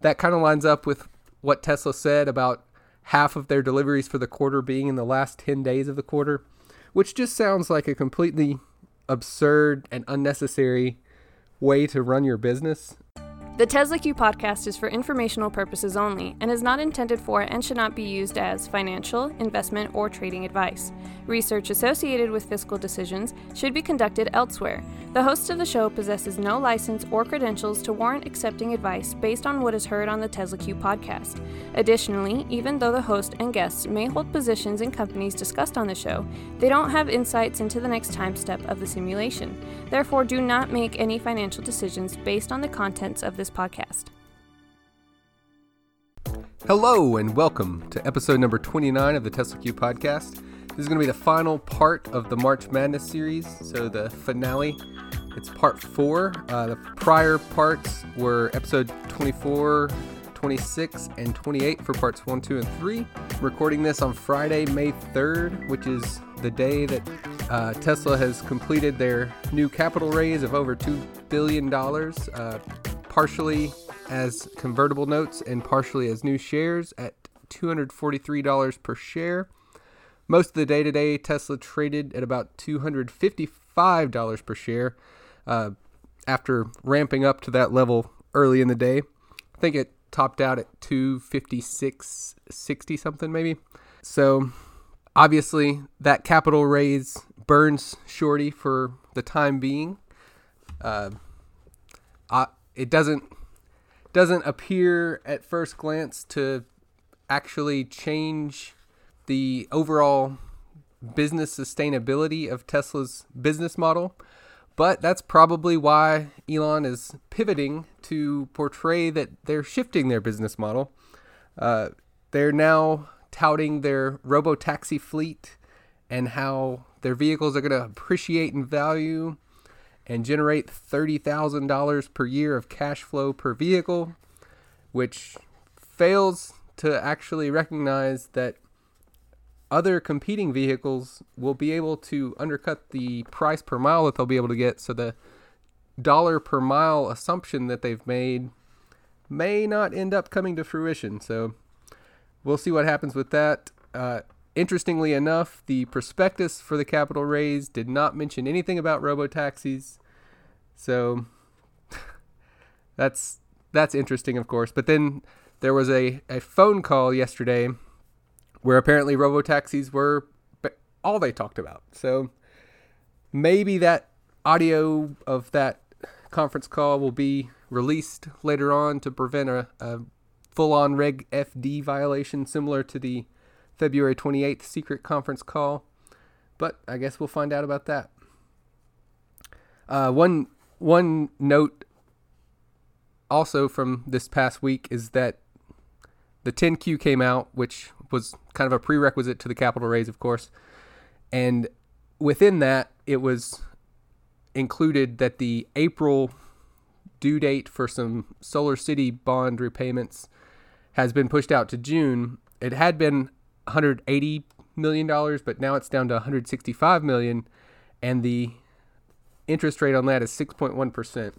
that kind of lines up with what Tesla said about half of their deliveries for the quarter being in the last 10 days of the quarter, which just sounds like a completely absurd and unnecessary way to run your business. The Tesla Q podcast is for informational purposes only and is not intended for and should not be used as financial, investment, or trading advice. Research associated with fiscal decisions should be conducted elsewhere. The host of the show possesses no license or credentials to warrant accepting advice based on what is heard on the Tesla Q podcast. Additionally, even though the host and guests may hold positions in companies discussed on the show, they don't have insights into the next time step of the simulation. Therefore, do not make any financial decisions based on the contents of this podcast. Hello, and welcome to episode number 29 of the Tesla Q podcast. This is going to be the final part of the March Madness series, so the finale. It's part four. Uh, the prior parts were episode 24, 26, and 28 for parts one, two, and three. I'm recording this on Friday, May 3rd, which is the day that uh, Tesla has completed their new capital raise of over $2 billion. Uh, partially as convertible notes and partially as new shares at $243 per share. Most of the day today, Tesla traded at about $255 per share uh, after ramping up to that level early in the day. I think it topped out at 256 60 something maybe. So obviously that capital raise burns shorty for the time being. Uh, it doesn't doesn't appear at first glance to actually change the overall business sustainability of Tesla's business model. But that's probably why Elon is pivoting to portray that they're shifting their business model. Uh, they're now touting their robo taxi fleet and how their vehicles are going to appreciate in value and generate $30,000 per year of cash flow per vehicle, which fails to actually recognize that other competing vehicles will be able to undercut the price per mile that they'll be able to get. So the dollar per mile assumption that they've made may not end up coming to fruition. So we'll see what happens with that. Uh, interestingly enough, the prospectus for the capital raise did not mention anything about robo taxis. So that's that's interesting, of course. But then there was a, a phone call yesterday where apparently robo taxis were all they talked about. So maybe that audio of that conference call will be released later on to prevent a, a full on Reg FD violation similar to the February 28th secret conference call. But I guess we'll find out about that. Uh, one one note also from this past week is that the 10Q came out, which was kind of a prerequisite to the capital raise, of course. And within that, it was included that the April due date for some Solar City bond repayments has been pushed out to June. It had been 180 million dollars, but now it's down to 165 million, and the interest rate on that is 6.1%.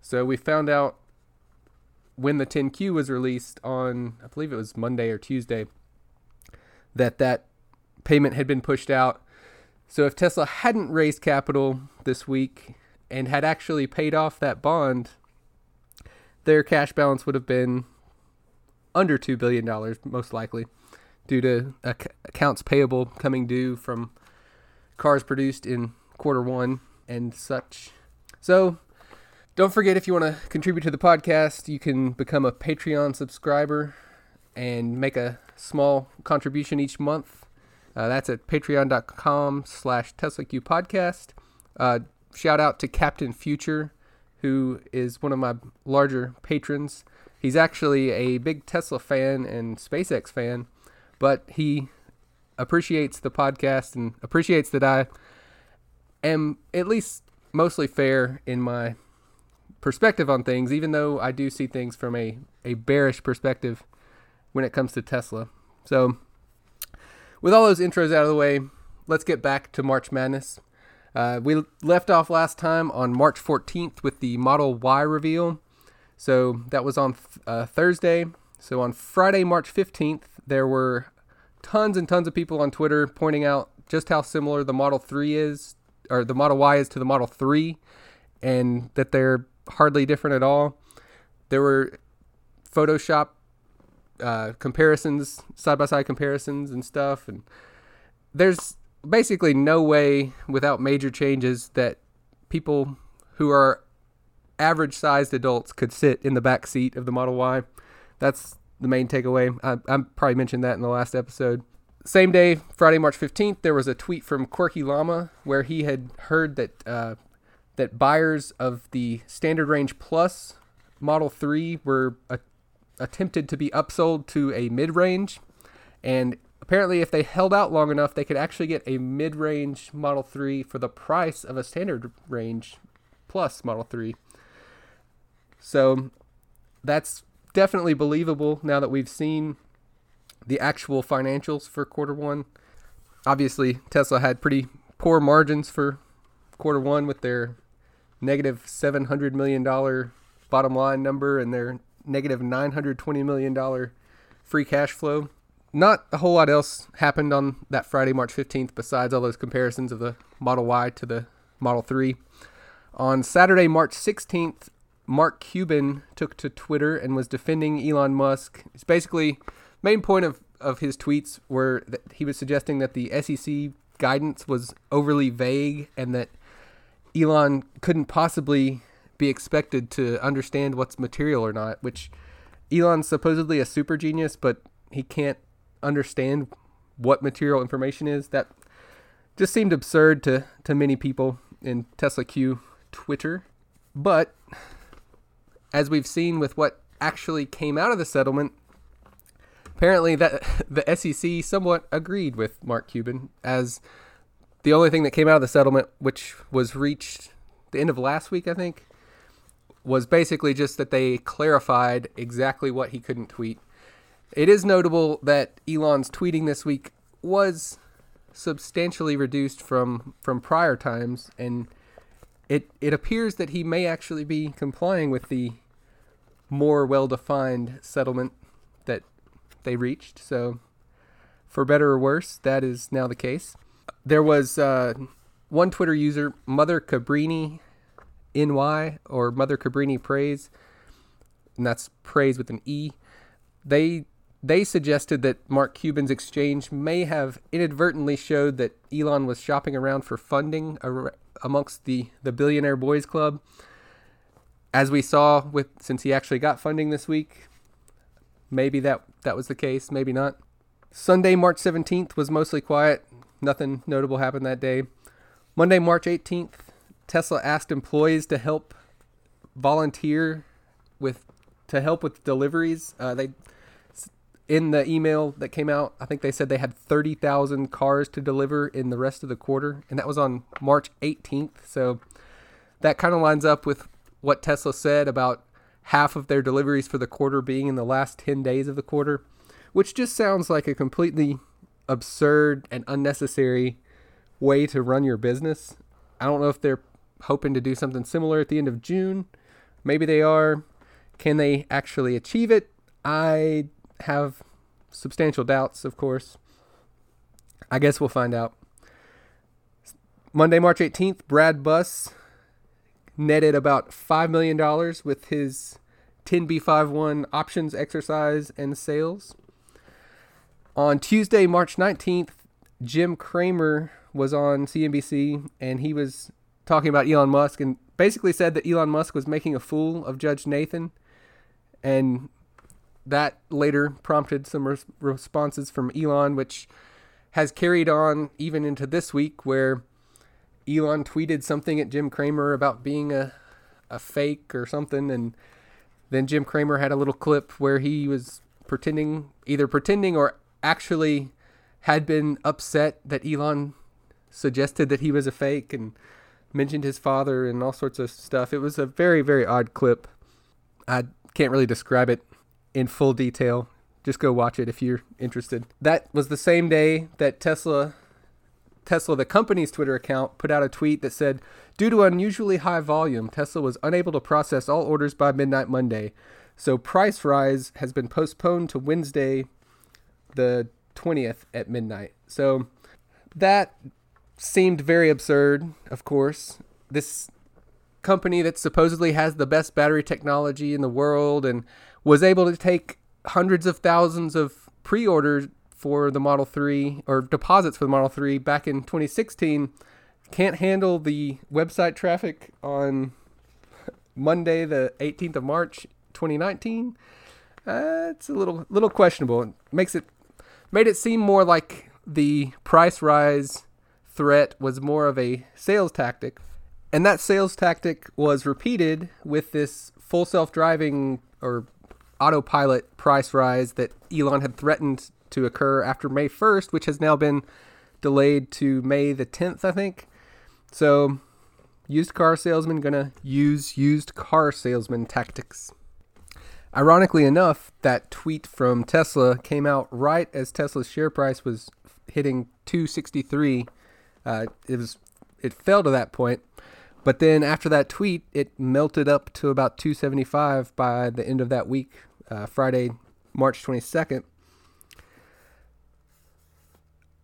So we found out when the 10Q was released on, I believe it was Monday or Tuesday, that that payment had been pushed out. So if Tesla hadn't raised capital this week and had actually paid off that bond, their cash balance would have been under $2 billion, most likely, due to ac- accounts payable coming due from cars produced in quarter one and such. So, don't forget if you want to contribute to the podcast, you can become a Patreon subscriber and make a small contribution each month. Uh, that's at patreon.com slash TeslaQ podcast. Uh, shout out to Captain Future, who is one of my larger patrons. He's actually a big Tesla fan and SpaceX fan, but he appreciates the podcast and appreciates that I am at least mostly fair in my perspective on things, even though I do see things from a, a bearish perspective when it comes to Tesla. So, with all those intros out of the way, let's get back to March Madness. Uh, we left off last time on March 14th with the Model Y reveal. So that was on uh, Thursday. So on Friday, March 15th, there were tons and tons of people on Twitter pointing out just how similar the Model 3 is, or the Model Y is to the Model 3, and that they're hardly different at all. There were Photoshop uh, comparisons, side by side comparisons, and stuff. And there's basically no way, without major changes, that people who are average sized adults could sit in the back seat of the Model Y. That's the main takeaway. I, I probably mentioned that in the last episode. Same day, Friday, March 15th, there was a tweet from Quirky Llama where he had heard that uh, that buyers of the Standard Range Plus Model 3 were a- attempted to be upsold to a mid range. And apparently, if they held out long enough, they could actually get a mid range Model 3 for the price of a Standard Range Plus Model 3. So that's definitely believable now that we've seen the actual financials for quarter one. Obviously, Tesla had pretty poor margins for quarter one with their negative $700 million bottom line number and their negative $920 million free cash flow. Not a whole lot else happened on that Friday, March 15th, besides all those comparisons of the Model Y to the Model 3. On Saturday, March 16th, Mark Cuban took to Twitter and was defending Elon Musk. It's basically main point of, of his tweets were that he was suggesting that the SEC guidance was overly vague and that Elon couldn't possibly be expected to understand what's material or not, which Elon's supposedly a super genius, but he can't understand what material information is. That just seemed absurd to, to many people in Tesla Q Twitter. But as we've seen with what actually came out of the settlement, apparently that the SEC somewhat agreed with Mark Cuban as the only thing that came out of the settlement, which was reached the end of last week, I think, was basically just that they clarified exactly what he couldn't tweet. It is notable that Elon's tweeting this week was substantially reduced from from prior times and it it appears that he may actually be complying with the more well-defined settlement that they reached. So, for better or worse, that is now the case. There was uh, one Twitter user, Mother Cabrini NY, or Mother Cabrini Praise, and that's praise with an E. They they suggested that Mark Cuban's exchange may have inadvertently showed that Elon was shopping around for funding ar- amongst the, the billionaire boys club as we saw with since he actually got funding this week, maybe that that was the case, maybe not. Sunday, March 17th was mostly quiet. Nothing notable happened that day. Monday, March 18th, Tesla asked employees to help volunteer with to help with deliveries. Uh, they in the email that came out, I think they said they had 30,000 cars to deliver in the rest of the quarter, and that was on March 18th. So that kind of lines up with what Tesla said about half of their deliveries for the quarter being in the last 10 days of the quarter, which just sounds like a completely absurd and unnecessary way to run your business. I don't know if they're hoping to do something similar at the end of June. Maybe they are. Can they actually achieve it? I have substantial doubts, of course. I guess we'll find out. Monday, March 18th, Brad Buss netted about $5 million with his 10b5-1 options exercise and sales. On Tuesday, March 19th, Jim Cramer was on CNBC and he was talking about Elon Musk and basically said that Elon Musk was making a fool of Judge Nathan. And that later prompted some res- responses from Elon, which has carried on even into this week, where Elon tweeted something at Jim Cramer about being a a fake or something, and then Jim Cramer had a little clip where he was pretending, either pretending or actually had been upset that Elon suggested that he was a fake and mentioned his father and all sorts of stuff. It was a very very odd clip. I can't really describe it in full detail. Just go watch it if you're interested. That was the same day that Tesla Tesla, the company's Twitter account, put out a tweet that said, Due to unusually high volume, Tesla was unable to process all orders by midnight Monday. So price rise has been postponed to Wednesday, the 20th at midnight. So that seemed very absurd, of course. This company that supposedly has the best battery technology in the world and was able to take hundreds of thousands of pre orders for the Model 3 or deposits for the Model 3 back in 2016 can't handle the website traffic on Monday, the 18th of March, 2019. Uh, it's a little little questionable. It makes it made it seem more like the price rise threat was more of a sales tactic, and that sales tactic was repeated with this full self-driving or autopilot price rise that Elon had threatened to occur after May 1st, which has now been delayed to May the 10th, I think. So, used car salesman gonna use used car salesman tactics. Ironically enough, that tweet from Tesla came out right as Tesla's share price was hitting 263. Uh, it was it fell to that point, but then after that tweet, it melted up to about 275 by the end of that week, uh, Friday, March 22nd.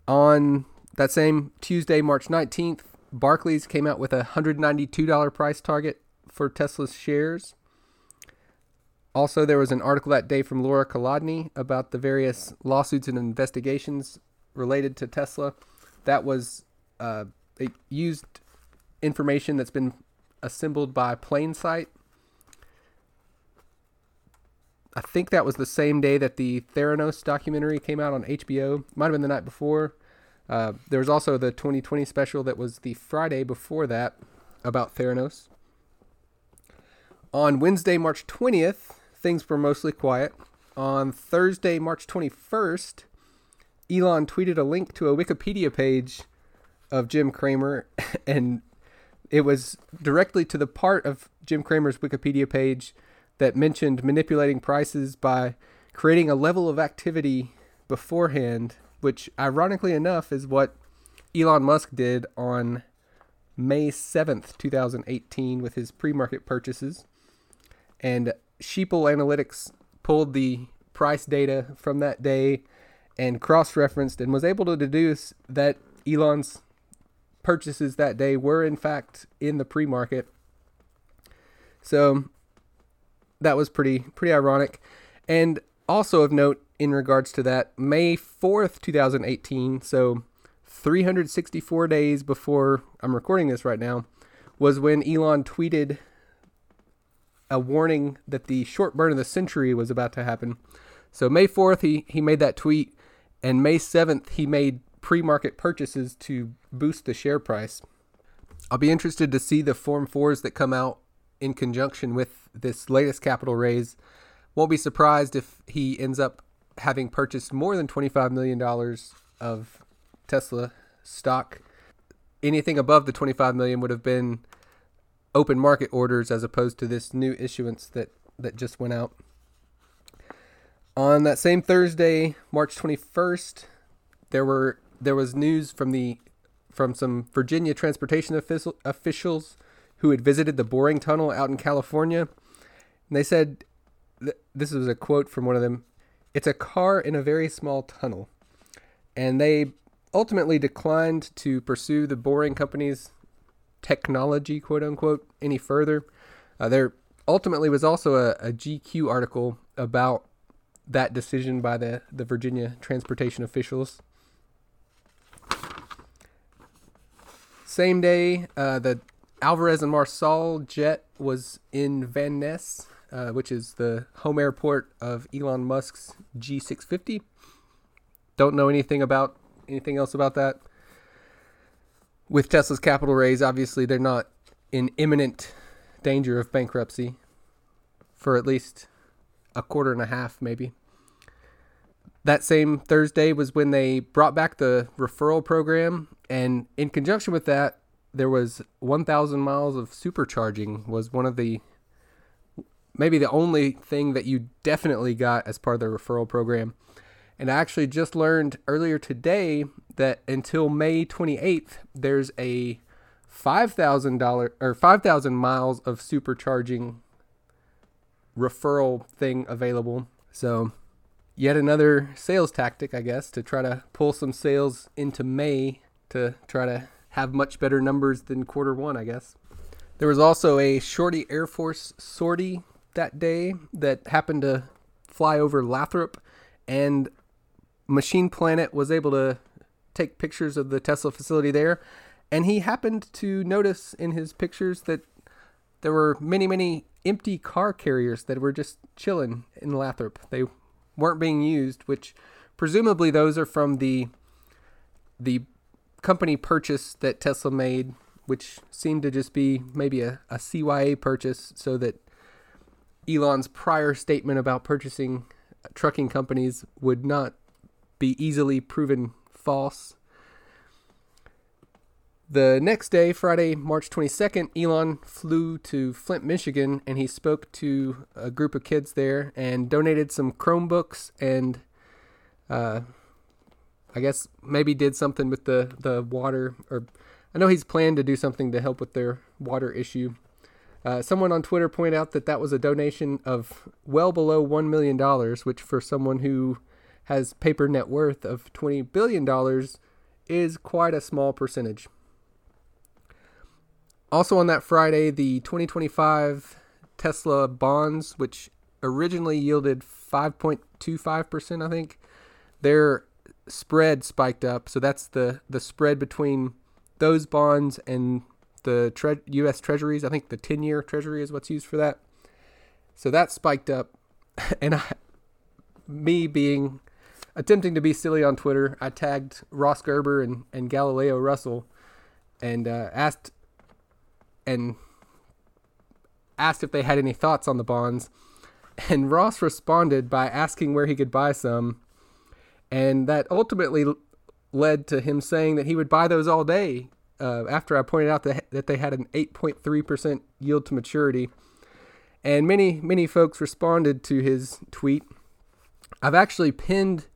On that same Tuesday, March 19th, Barclays came out with a $192 price target for Tesla's shares. Also, there was an article that day from Laura Kolodny about the various lawsuits and investigations related to Tesla. That was uh, it used information that's been assembled by PlainSite. I think that was the same day that the Theranos documentary came out on HBO. Might have been the night before. Uh, there was also the 2020 special that was the Friday before that about Theranos. On Wednesday, March 20th, things were mostly quiet. On Thursday, March 21st, Elon tweeted a link to a Wikipedia page of Jim Cramer, and it was directly to the part of Jim Cramer's Wikipedia page that mentioned manipulating prices by creating a level of activity beforehand which ironically enough is what Elon Musk did on May 7th, 2018, with his pre market purchases. And Sheeple Analytics pulled the price data from that day and cross referenced and was able to deduce that Elon's purchases that day were in fact in the pre market. So that was pretty pretty ironic. And also of note, in regards to that. May 4th, 2018, so 364 days before I'm recording this right now, was when Elon tweeted a warning that the short burn of the century was about to happen. So May 4th, he, he made that tweet, and May 7th, he made pre market purchases to boost the share price. I'll be interested to see the Form 4s that come out in conjunction with this latest capital raise. Won't be surprised if he ends up having purchased more than $25 million of Tesla stock. Anything above the 25 million would have been open market orders as opposed to this new issuance that, that just went out. On that same Thursday, March 21st, there were there was news from the from some Virginia transportation official, officials who had visited the boring tunnel out in California. And they said this was a quote from one of them it's a car in a very small tunnel. And they ultimately declined to pursue the Boring Company's technology, quote unquote, any further. Uh, there ultimately was also a, a GQ article about that decision by the, the Virginia transportation officials. Same day, uh, the Alvarez and Marsal jet was in Van Nuys, uh, which is the home airport of Elon Musk's G650. Don't know anything about anything else about that. With Tesla's capital raise, obviously they're not in imminent danger of bankruptcy for at least a quarter and a half, maybe. That same Thursday was when they brought back the referral program, and in conjunction with that, there was 1,000 miles of supercharging was one of the maybe the only thing that you definitely got as part of the referral program. And I actually just learned earlier today that until May 28th, there's a $5,000 or 5,000 miles of supercharging referral thing available. So, yet another sales tactic, I guess, to try to pull some sales into May to try to have much better numbers than quarter one, I guess. There was also a Shorty Air Force sortie that day that happened to fly over Lathrop, and Machine Planet was able to take pictures of the Tesla facility there. And he happened to notice in his pictures that there were many, many empty car carriers that were just chilling in Lathrop. They weren't being used, which presumably those are from the the company purchase that Tesla made, which seemed to just be maybe a, a CYA purchase so that Elon's prior statement about purchasing trucking companies would not be easily proven false. The next day, Friday, March 22nd, Elon flew to Flint, Michigan, and he spoke to a group of kids there and donated some Chromebooks and uh, I guess maybe did something with the, the water. Or I know he's planned to do something to help with their water issue. Uh, someone on Twitter pointed out that that was a donation of well below $1 million, which for someone who has paper net worth of $20 billion is quite a small percentage. Also on that Friday, the 2025 Tesla bonds, which originally yielded 5.25%, I think, their spread spiked up. So that's the, the spread between those bonds and the tre- U.S. Treasuries. I think the 10 year Treasury is what's used for that. So that spiked up. And I, me being attempting to be silly on Twitter, I tagged Ross Gerber and, and Galileo Russell and uh, asked and asked if they had any thoughts on the bonds. And Ross responded by asking where he could buy some. And that ultimately led to him saying that he would buy those all day uh, after I pointed out that, that they had an 8.3% yield to maturity. And many, many folks responded to his tweet. I've actually pinned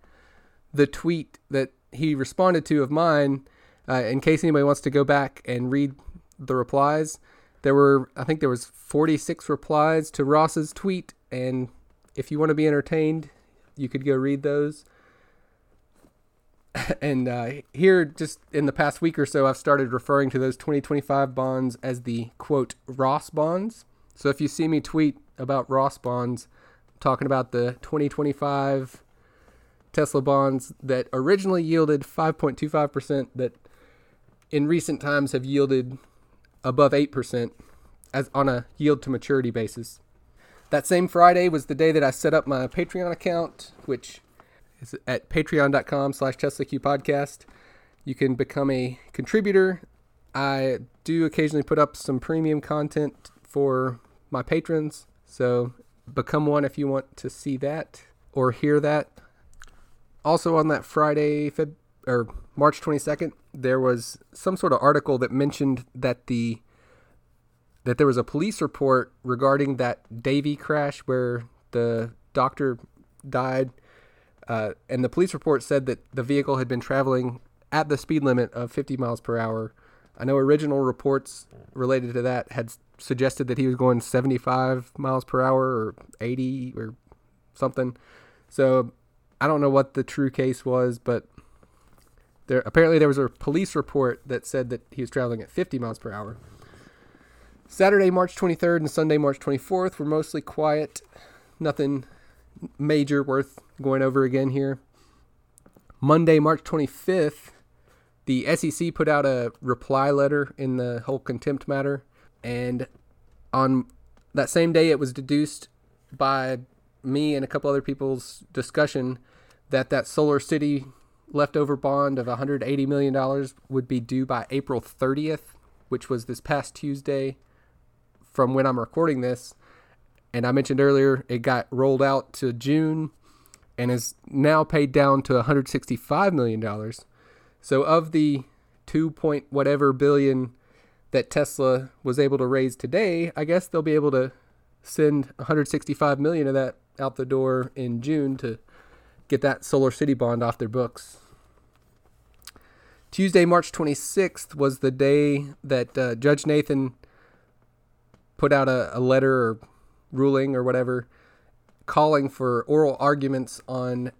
the tweet that he responded to of mine uh, in case anybody wants to go back and read the replies. There were, I think there was 46 replies to Ross's tweet, and if you want to be entertained, you could go read those. and uh, here, just in the past week or so, I've started referring to those 2025 bonds as the quote Ross bonds. So if you see me tweet about Ross bonds, I'm talking about the 2025 Tesla bonds that originally yielded 5.25%, that in recent times have yielded above 8% as on a yield to maturity basis. That same Friday was the day that I set up my Patreon account, which at patreon.com slash podcast. You can become a contributor. I do occasionally put up some premium content for my patrons, so become one if you want to see that or hear that. Also on that Friday, Feb- or March 22nd, there was some sort of article that mentioned that the that there was a police report regarding that Davie crash where the doctor died, uh, and the police report said that the vehicle had been traveling at the speed limit of 50 miles per hour. I know original reports related to that had suggested that he was going 75 miles per hour or 80 or something. So I don't know what the true case was, but there apparently there was a police report that said that he was traveling at 50 miles per hour. Saturday, March 23rd and Sunday, March 24th were mostly quiet. Nothing major worth going over again here. Monday, March 25th, the SEC put out a reply letter in the whole contempt matter. And on that same day, it was deduced by me and a couple other people's discussion that that Solar City leftover bond of $180 million would be due by April 30th, which was this past Tuesday from when I'm recording this. And I mentioned earlier it got rolled out to June and is now paid down to $165 million. So of the 2 point whatever billion that Tesla was able to raise today, I guess they'll be able to send 165 million of that out the door in June to get that Solar City bond off their books. Tuesday, March 26th, was the day that uh, Judge Nathan put out a, a letter or ruling or whatever calling for oral arguments on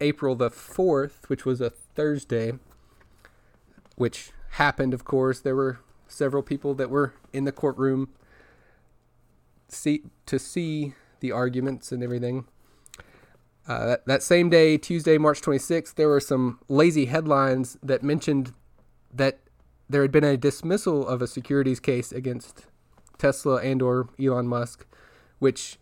April the 4th, which was a Thursday, which happened, of course. There were several people that were in the courtroom see, to see the arguments and everything. Uh, that, that same day, Tuesday, March 26th, there were some lazy headlines that mentioned that there had been a dismissal of a securities case against Tesla and or Elon Musk, which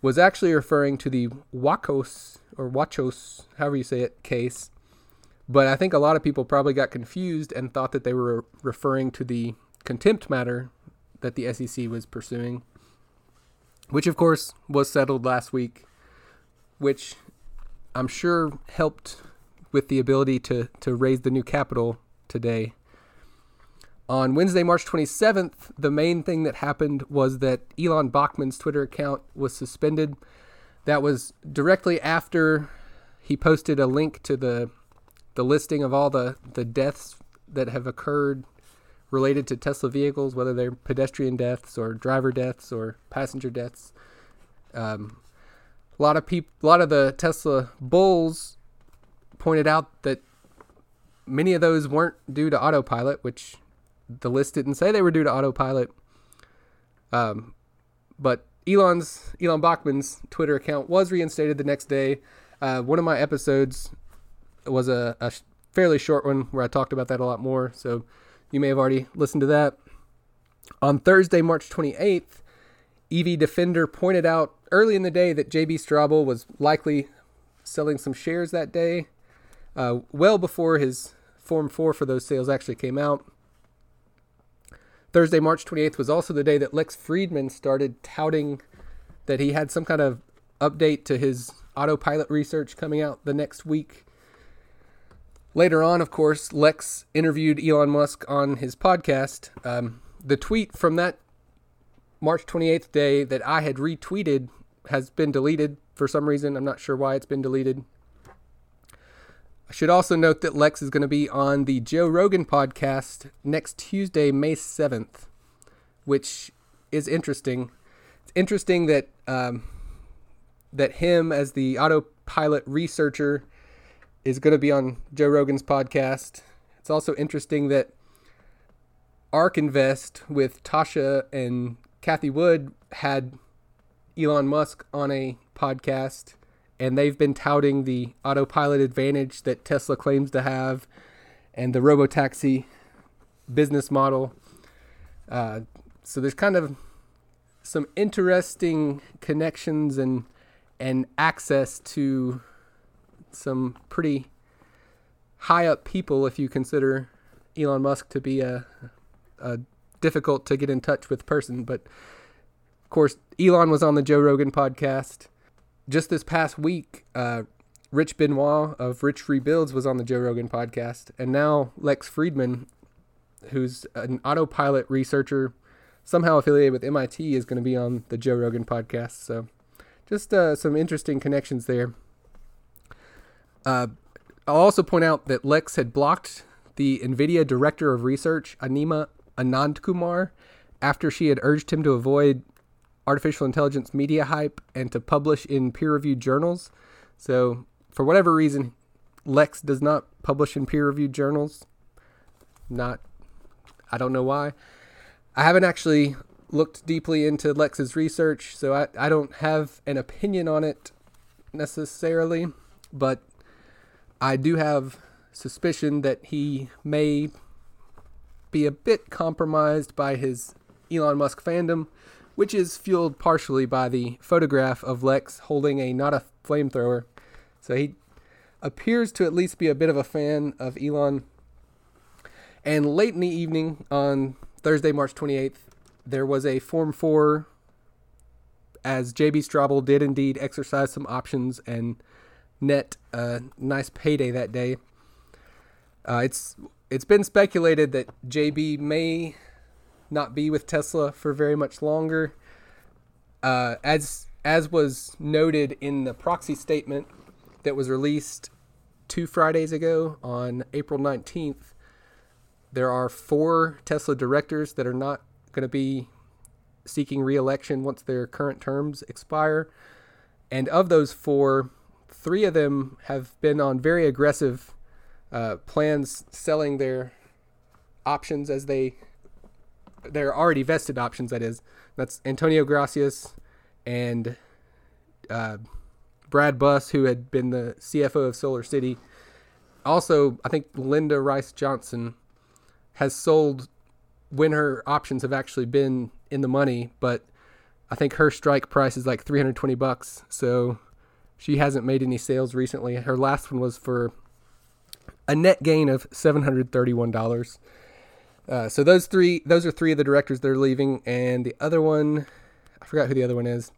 was actually referring to the Wachos or Wachos, however you say it, case. But I think a lot of people probably got confused and thought that they were referring to the contempt matter that the SEC was pursuing, which of course was settled last week which I'm sure helped with the ability to, to raise the new capital today. On Wednesday, March 27th, the main thing that happened was that Elon Bachman's Twitter account was suspended. That was directly after he posted a link to the the listing of all the, the deaths that have occurred related to Tesla vehicles, whether they're pedestrian deaths or driver deaths or passenger deaths. Um, a lot of people, a lot of the Tesla bulls pointed out that many of those weren't due to autopilot, which the list didn't say they were due to autopilot. Um, but Elon's Elon Bachman's Twitter account was reinstated the next day. Uh, one of my episodes was a, a fairly short one where I talked about that a lot more, so you may have already listened to that. On Thursday, March 28th, EV Defender pointed out early in the day that JB Straubel was likely selling some shares that day, uh, well before his Form 4 for those sales actually came out. Thursday, March 28th was also the day that Lex Fridman started touting that he had some kind of update to his autopilot research coming out the next week. Later on, of course, Lex interviewed Elon Musk on his podcast. Um, the tweet from that March 28th day that I had retweeted has been deleted for some reason. I'm not sure why it's been deleted. I should also note that Lex is going to be on the Joe Rogan podcast next Tuesday, May 7th, which is interesting. It's interesting that um, that him as the autopilot researcher is going to be on Joe Rogan's podcast. It's also interesting that ARK Invest with Tasha and Cathie Wood had Elon Musk on a podcast, and they've been touting the autopilot advantage that Tesla claims to have and the robotaxi business model. Uh, so there's kind of some interesting connections and and access to some pretty high up people if you consider Elon Musk to be a, a difficult to get in touch with person. But of course, Elon was on the Joe Rogan podcast. Just this past week, uh, Rich Benoit of Rich Rebuilds was on the Joe Rogan podcast. And now Lex Fridman, who's an autopilot researcher, somehow affiliated with MIT, is going to be on the Joe Rogan podcast. So just uh, some interesting connections there. Uh, I'll also point out that Lex had blocked the NVIDIA director of research, Anima Anandkumar after she had urged him to avoid artificial intelligence media hype and to publish in peer reviewed journals. So, for whatever reason, Lex does not publish in peer reviewed journals. Not, I don't know why. I haven't actually looked deeply into Lex's research, so I, I don't have an opinion on it necessarily, but I do have suspicion that he may be a bit compromised by his Elon Musk fandom, which is fueled partially by the photograph of Lex holding a not a flamethrower. So he appears to at least be a bit of a fan of Elon. And late in the evening on Thursday, March 28th, there was a Form 4 as JB Straubel did indeed exercise some options and net a nice payday that day. Uh, it's it's been speculated that JB may not be with Tesla for very much longer. Uh, as as was noted in the proxy statement that was released two Fridays ago on April 19th, there are four Tesla directors that are not going to be seeking reelection once their current terms expire. And of those four, three of them have been on very aggressive uh, plans selling their options as they their already vested options that is that's Antonio Gracias and uh, Brad Buss who had been the CFO of Solar City also I think Linda Rice Johnson has sold when her options have actually been in the money, but I think her strike price is like 320 bucks. So she hasn't made any sales recently. Her last one was for a net gain of $731. Uh, so those three, those are three of the directors that are leaving, and the other one, I forgot who the other one is,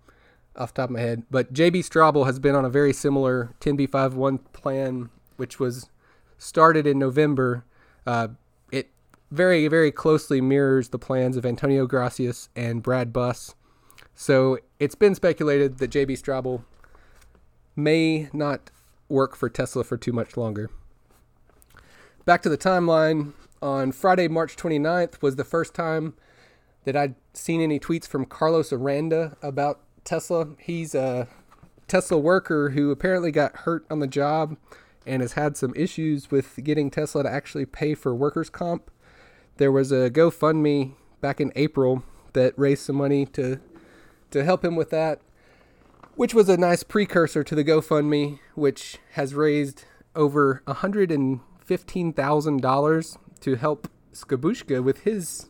off the top of my head. But JB Straubel has been on a very similar 10b5-1 plan, which was started in November. Uh, it very, very closely mirrors the plans of Antonio Gracias and Brad Buss. So it's been speculated that JB Straubel may not work for Tesla for too much longer. Back to the timeline. On Friday, March 29th, was the first time that I'd seen any tweets from Carlos Aranda about Tesla. He's a Tesla worker who apparently got hurt on the job and has had some issues with getting Tesla to actually pay for workers' comp there was a GoFundMe back in April that raised some money to to help him with that, which was a nice precursor to the GoFundMe, which has raised over $115,000 to help Skabooshka with his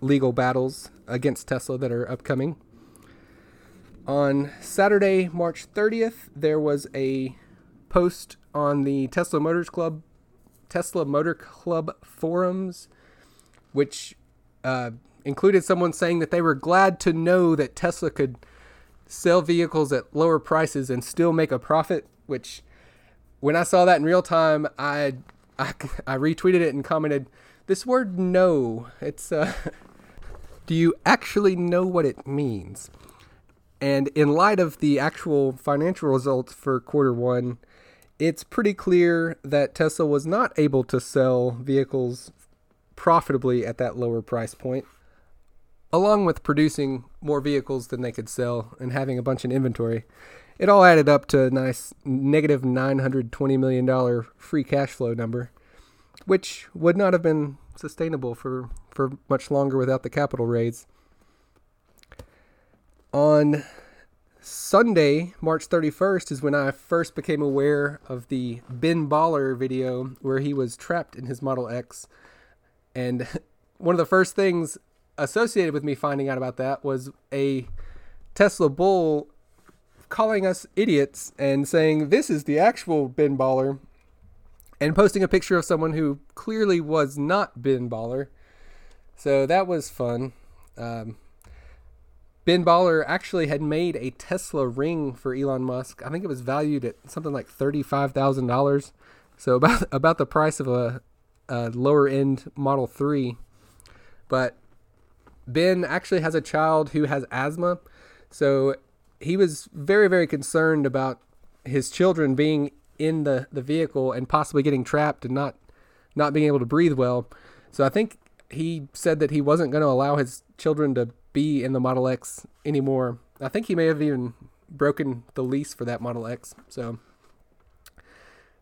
legal battles against Tesla that are upcoming. On Saturday, March 30th, there was a post on the Tesla Motors Club Tesla Motor Club forums which uh, included someone saying that they were glad to know that Tesla could sell vehicles at lower prices and still make a profit. Which, when I saw that in real time, I I, I retweeted it and commented, "This word no, it's uh, do you actually know what it means?" And in light of the actual financial results for quarter one, it's pretty clear that Tesla was not able to sell vehicles profitably at that lower price point, along with producing more vehicles than they could sell and having a bunch in inventory. It all added up to a nice negative $920 million free cash flow number, which would not have been sustainable for, for much longer without the capital raise. On Sunday, March 31st, is when I first became aware of the Ben Baller video where he was trapped in his Model X and one of the first things associated with me finding out about that was a Tesla bull calling us idiots and saying this is the actual Ben Baller and posting a picture of someone who clearly was not Ben Baller. So that was fun. Um, Ben Baller actually had made a Tesla ring for Elon Musk. I think it was valued at something like thirty-five thousand dollars. So about about the price of a a lower end Model 3. But Ben actually has a child who has asthma. So he was very, very concerned about his children being in the, the vehicle and possibly getting trapped and not not being able to breathe well. So I think he said that he wasn't going to allow his children to be in the Model X anymore. I think he may have even broken the lease for that Model X. So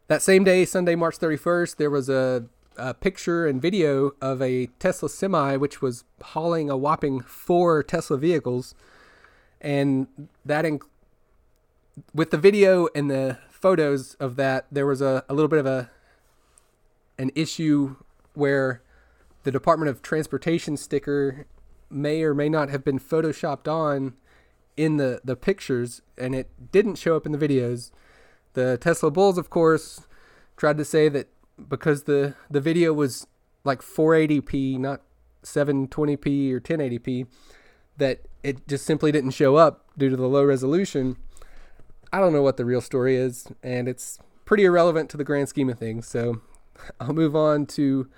that same day, Sunday, March 31st, there was a a picture and video of a Tesla semi which was hauling a whopping four Tesla vehicles, and that in, with the video and the photos of that, there was a, a little bit of a an issue where the Department of Transportation sticker may or may not have been photoshopped on in the, the pictures and it didn't show up in the videos. The Tesla Bulls, of course, tried to say that because the the video was like 480p, not 720p or 1080p, that it just simply didn't show up due to the low resolution. I don't know what the real story is, and it's pretty irrelevant to the grand scheme of things. So I'll move on to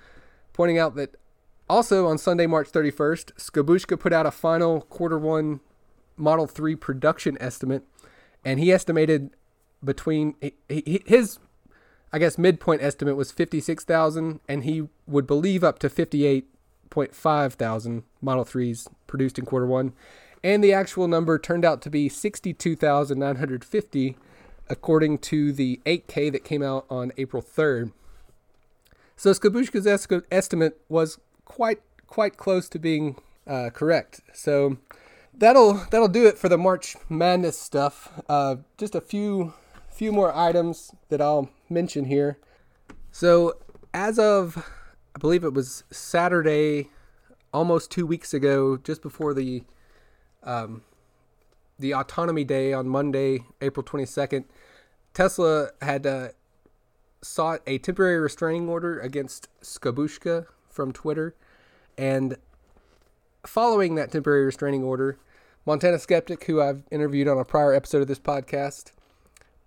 pointing out that also on Sunday, March 31st, Skabooshka put out a final quarter one Model 3 production estimate, and he estimated between his I guess midpoint estimate was 56,000 and he would believe up to 58.5 thousand Model 3s produced in quarter 1 and the actual number turned out to be 62,950 according to the 8K that came out on April 3rd. So Skabooshka's es- estimate was quite quite close to being uh, correct. So that'll that'll do it for the March Madness stuff. Uh, just a few few more items that I'll mention here. So as of I believe it was Saturday, almost two weeks ago, just before the um, the autonomy day on Monday, April twenty second, Tesla had uh, sought a temporary restraining order against Skabooshka from Twitter, and following that temporary restraining order, Montana Skeptic, who I've interviewed on a prior episode of this podcast,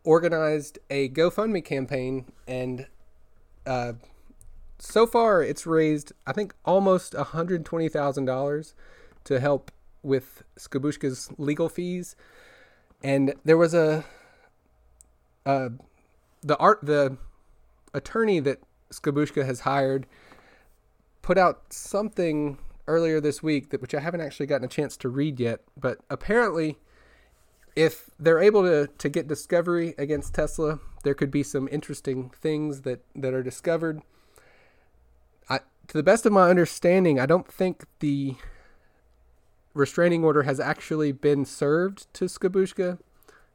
organized a GoFundMe campaign, and uh, so far it's raised, I think, almost $120,000 to help with Skabooshka's legal fees. And there was a, uh, the art, the attorney that Skabooshka has hired put out something earlier this week that which I haven't actually gotten a chance to read yet, but apparently if they're able to, to get discovery against Tesla, there could be some interesting things that, that are discovered. To the best of my understanding, I don't think the restraining order has actually been served to Skabooshka.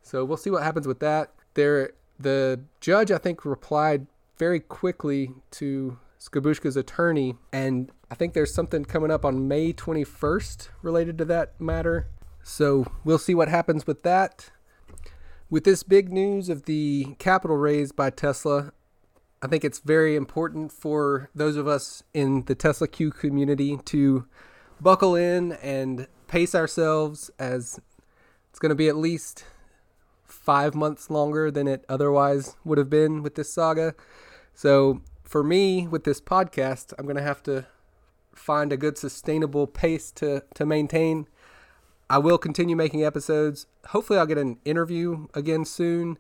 So we'll see what happens with that. There, the judge, I think, replied very quickly to Skabooshka's attorney, and I think there's something coming up on May 21st related to that matter. So we'll see what happens with that. With this big news of the capital raise by Tesla, I think it's very important for those of us in the Tesla Q community to buckle in and pace ourselves as it's going to be at least five months longer than it otherwise would have been with this saga. So, for me, with this podcast, I'm going to have to find a good sustainable pace to, to maintain. I will continue making episodes. Hopefully, I'll get an interview again soon.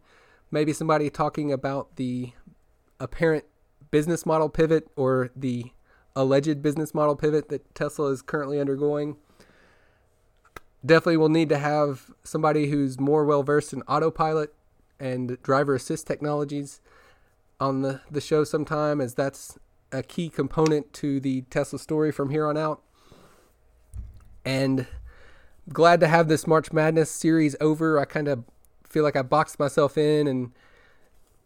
Maybe somebody talking about the apparent business model pivot or the alleged business model pivot that Tesla is currently undergoing. Definitely will need to have somebody who's more well versed in autopilot and driver assist technologies on the, the show sometime, as that's a key component to the Tesla story from here on out. And glad to have this March Madness series over. I kind of feel like I boxed myself in and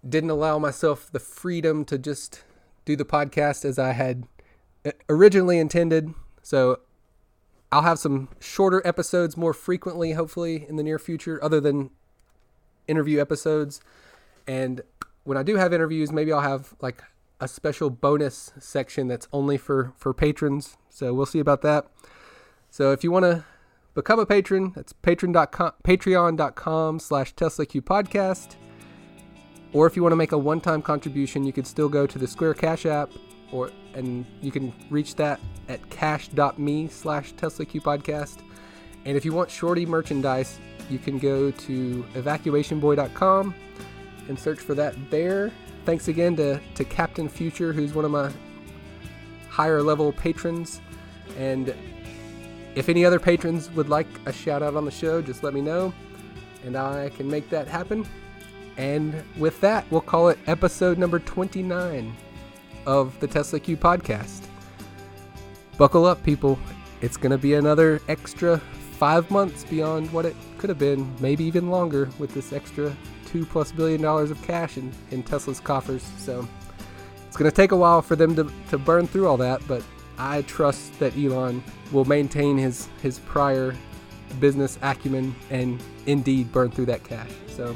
didn't allow myself the freedom to just do the podcast as I had eh, originally intended. So I'll have some shorter episodes more frequently, hopefully, in the near future, other than interview episodes. And when I do have interviews, maybe I'll have like a special bonus section that's only for for patrons. So we'll see about that. So if you want to become a patron, that's patreon.com slash TeslaQ podcast. Or if you want to make a one-time contribution, you could still go to the Square Cash app or and you can reach that at cash.me slash TeslaQ podcast. And if you want shorty merchandise, you can go to evacuationboy.com and search for that there. Thanks again to, to Captain Future, who's one of my higher level patrons. And if any other patrons would like a shout out on the show, just let me know and I can make that happen. And with that, we'll call it episode number 29 of the Tesla Q podcast. Buckle up, people. It's going to be another extra five months beyond what it could have been, maybe even longer, with this extra two plus billion dollars of cash in, in Tesla's coffers. So it's going to take a while for them to, to burn through all that, but I trust that Elon will maintain his, his prior business acumen and indeed burn through that cash. So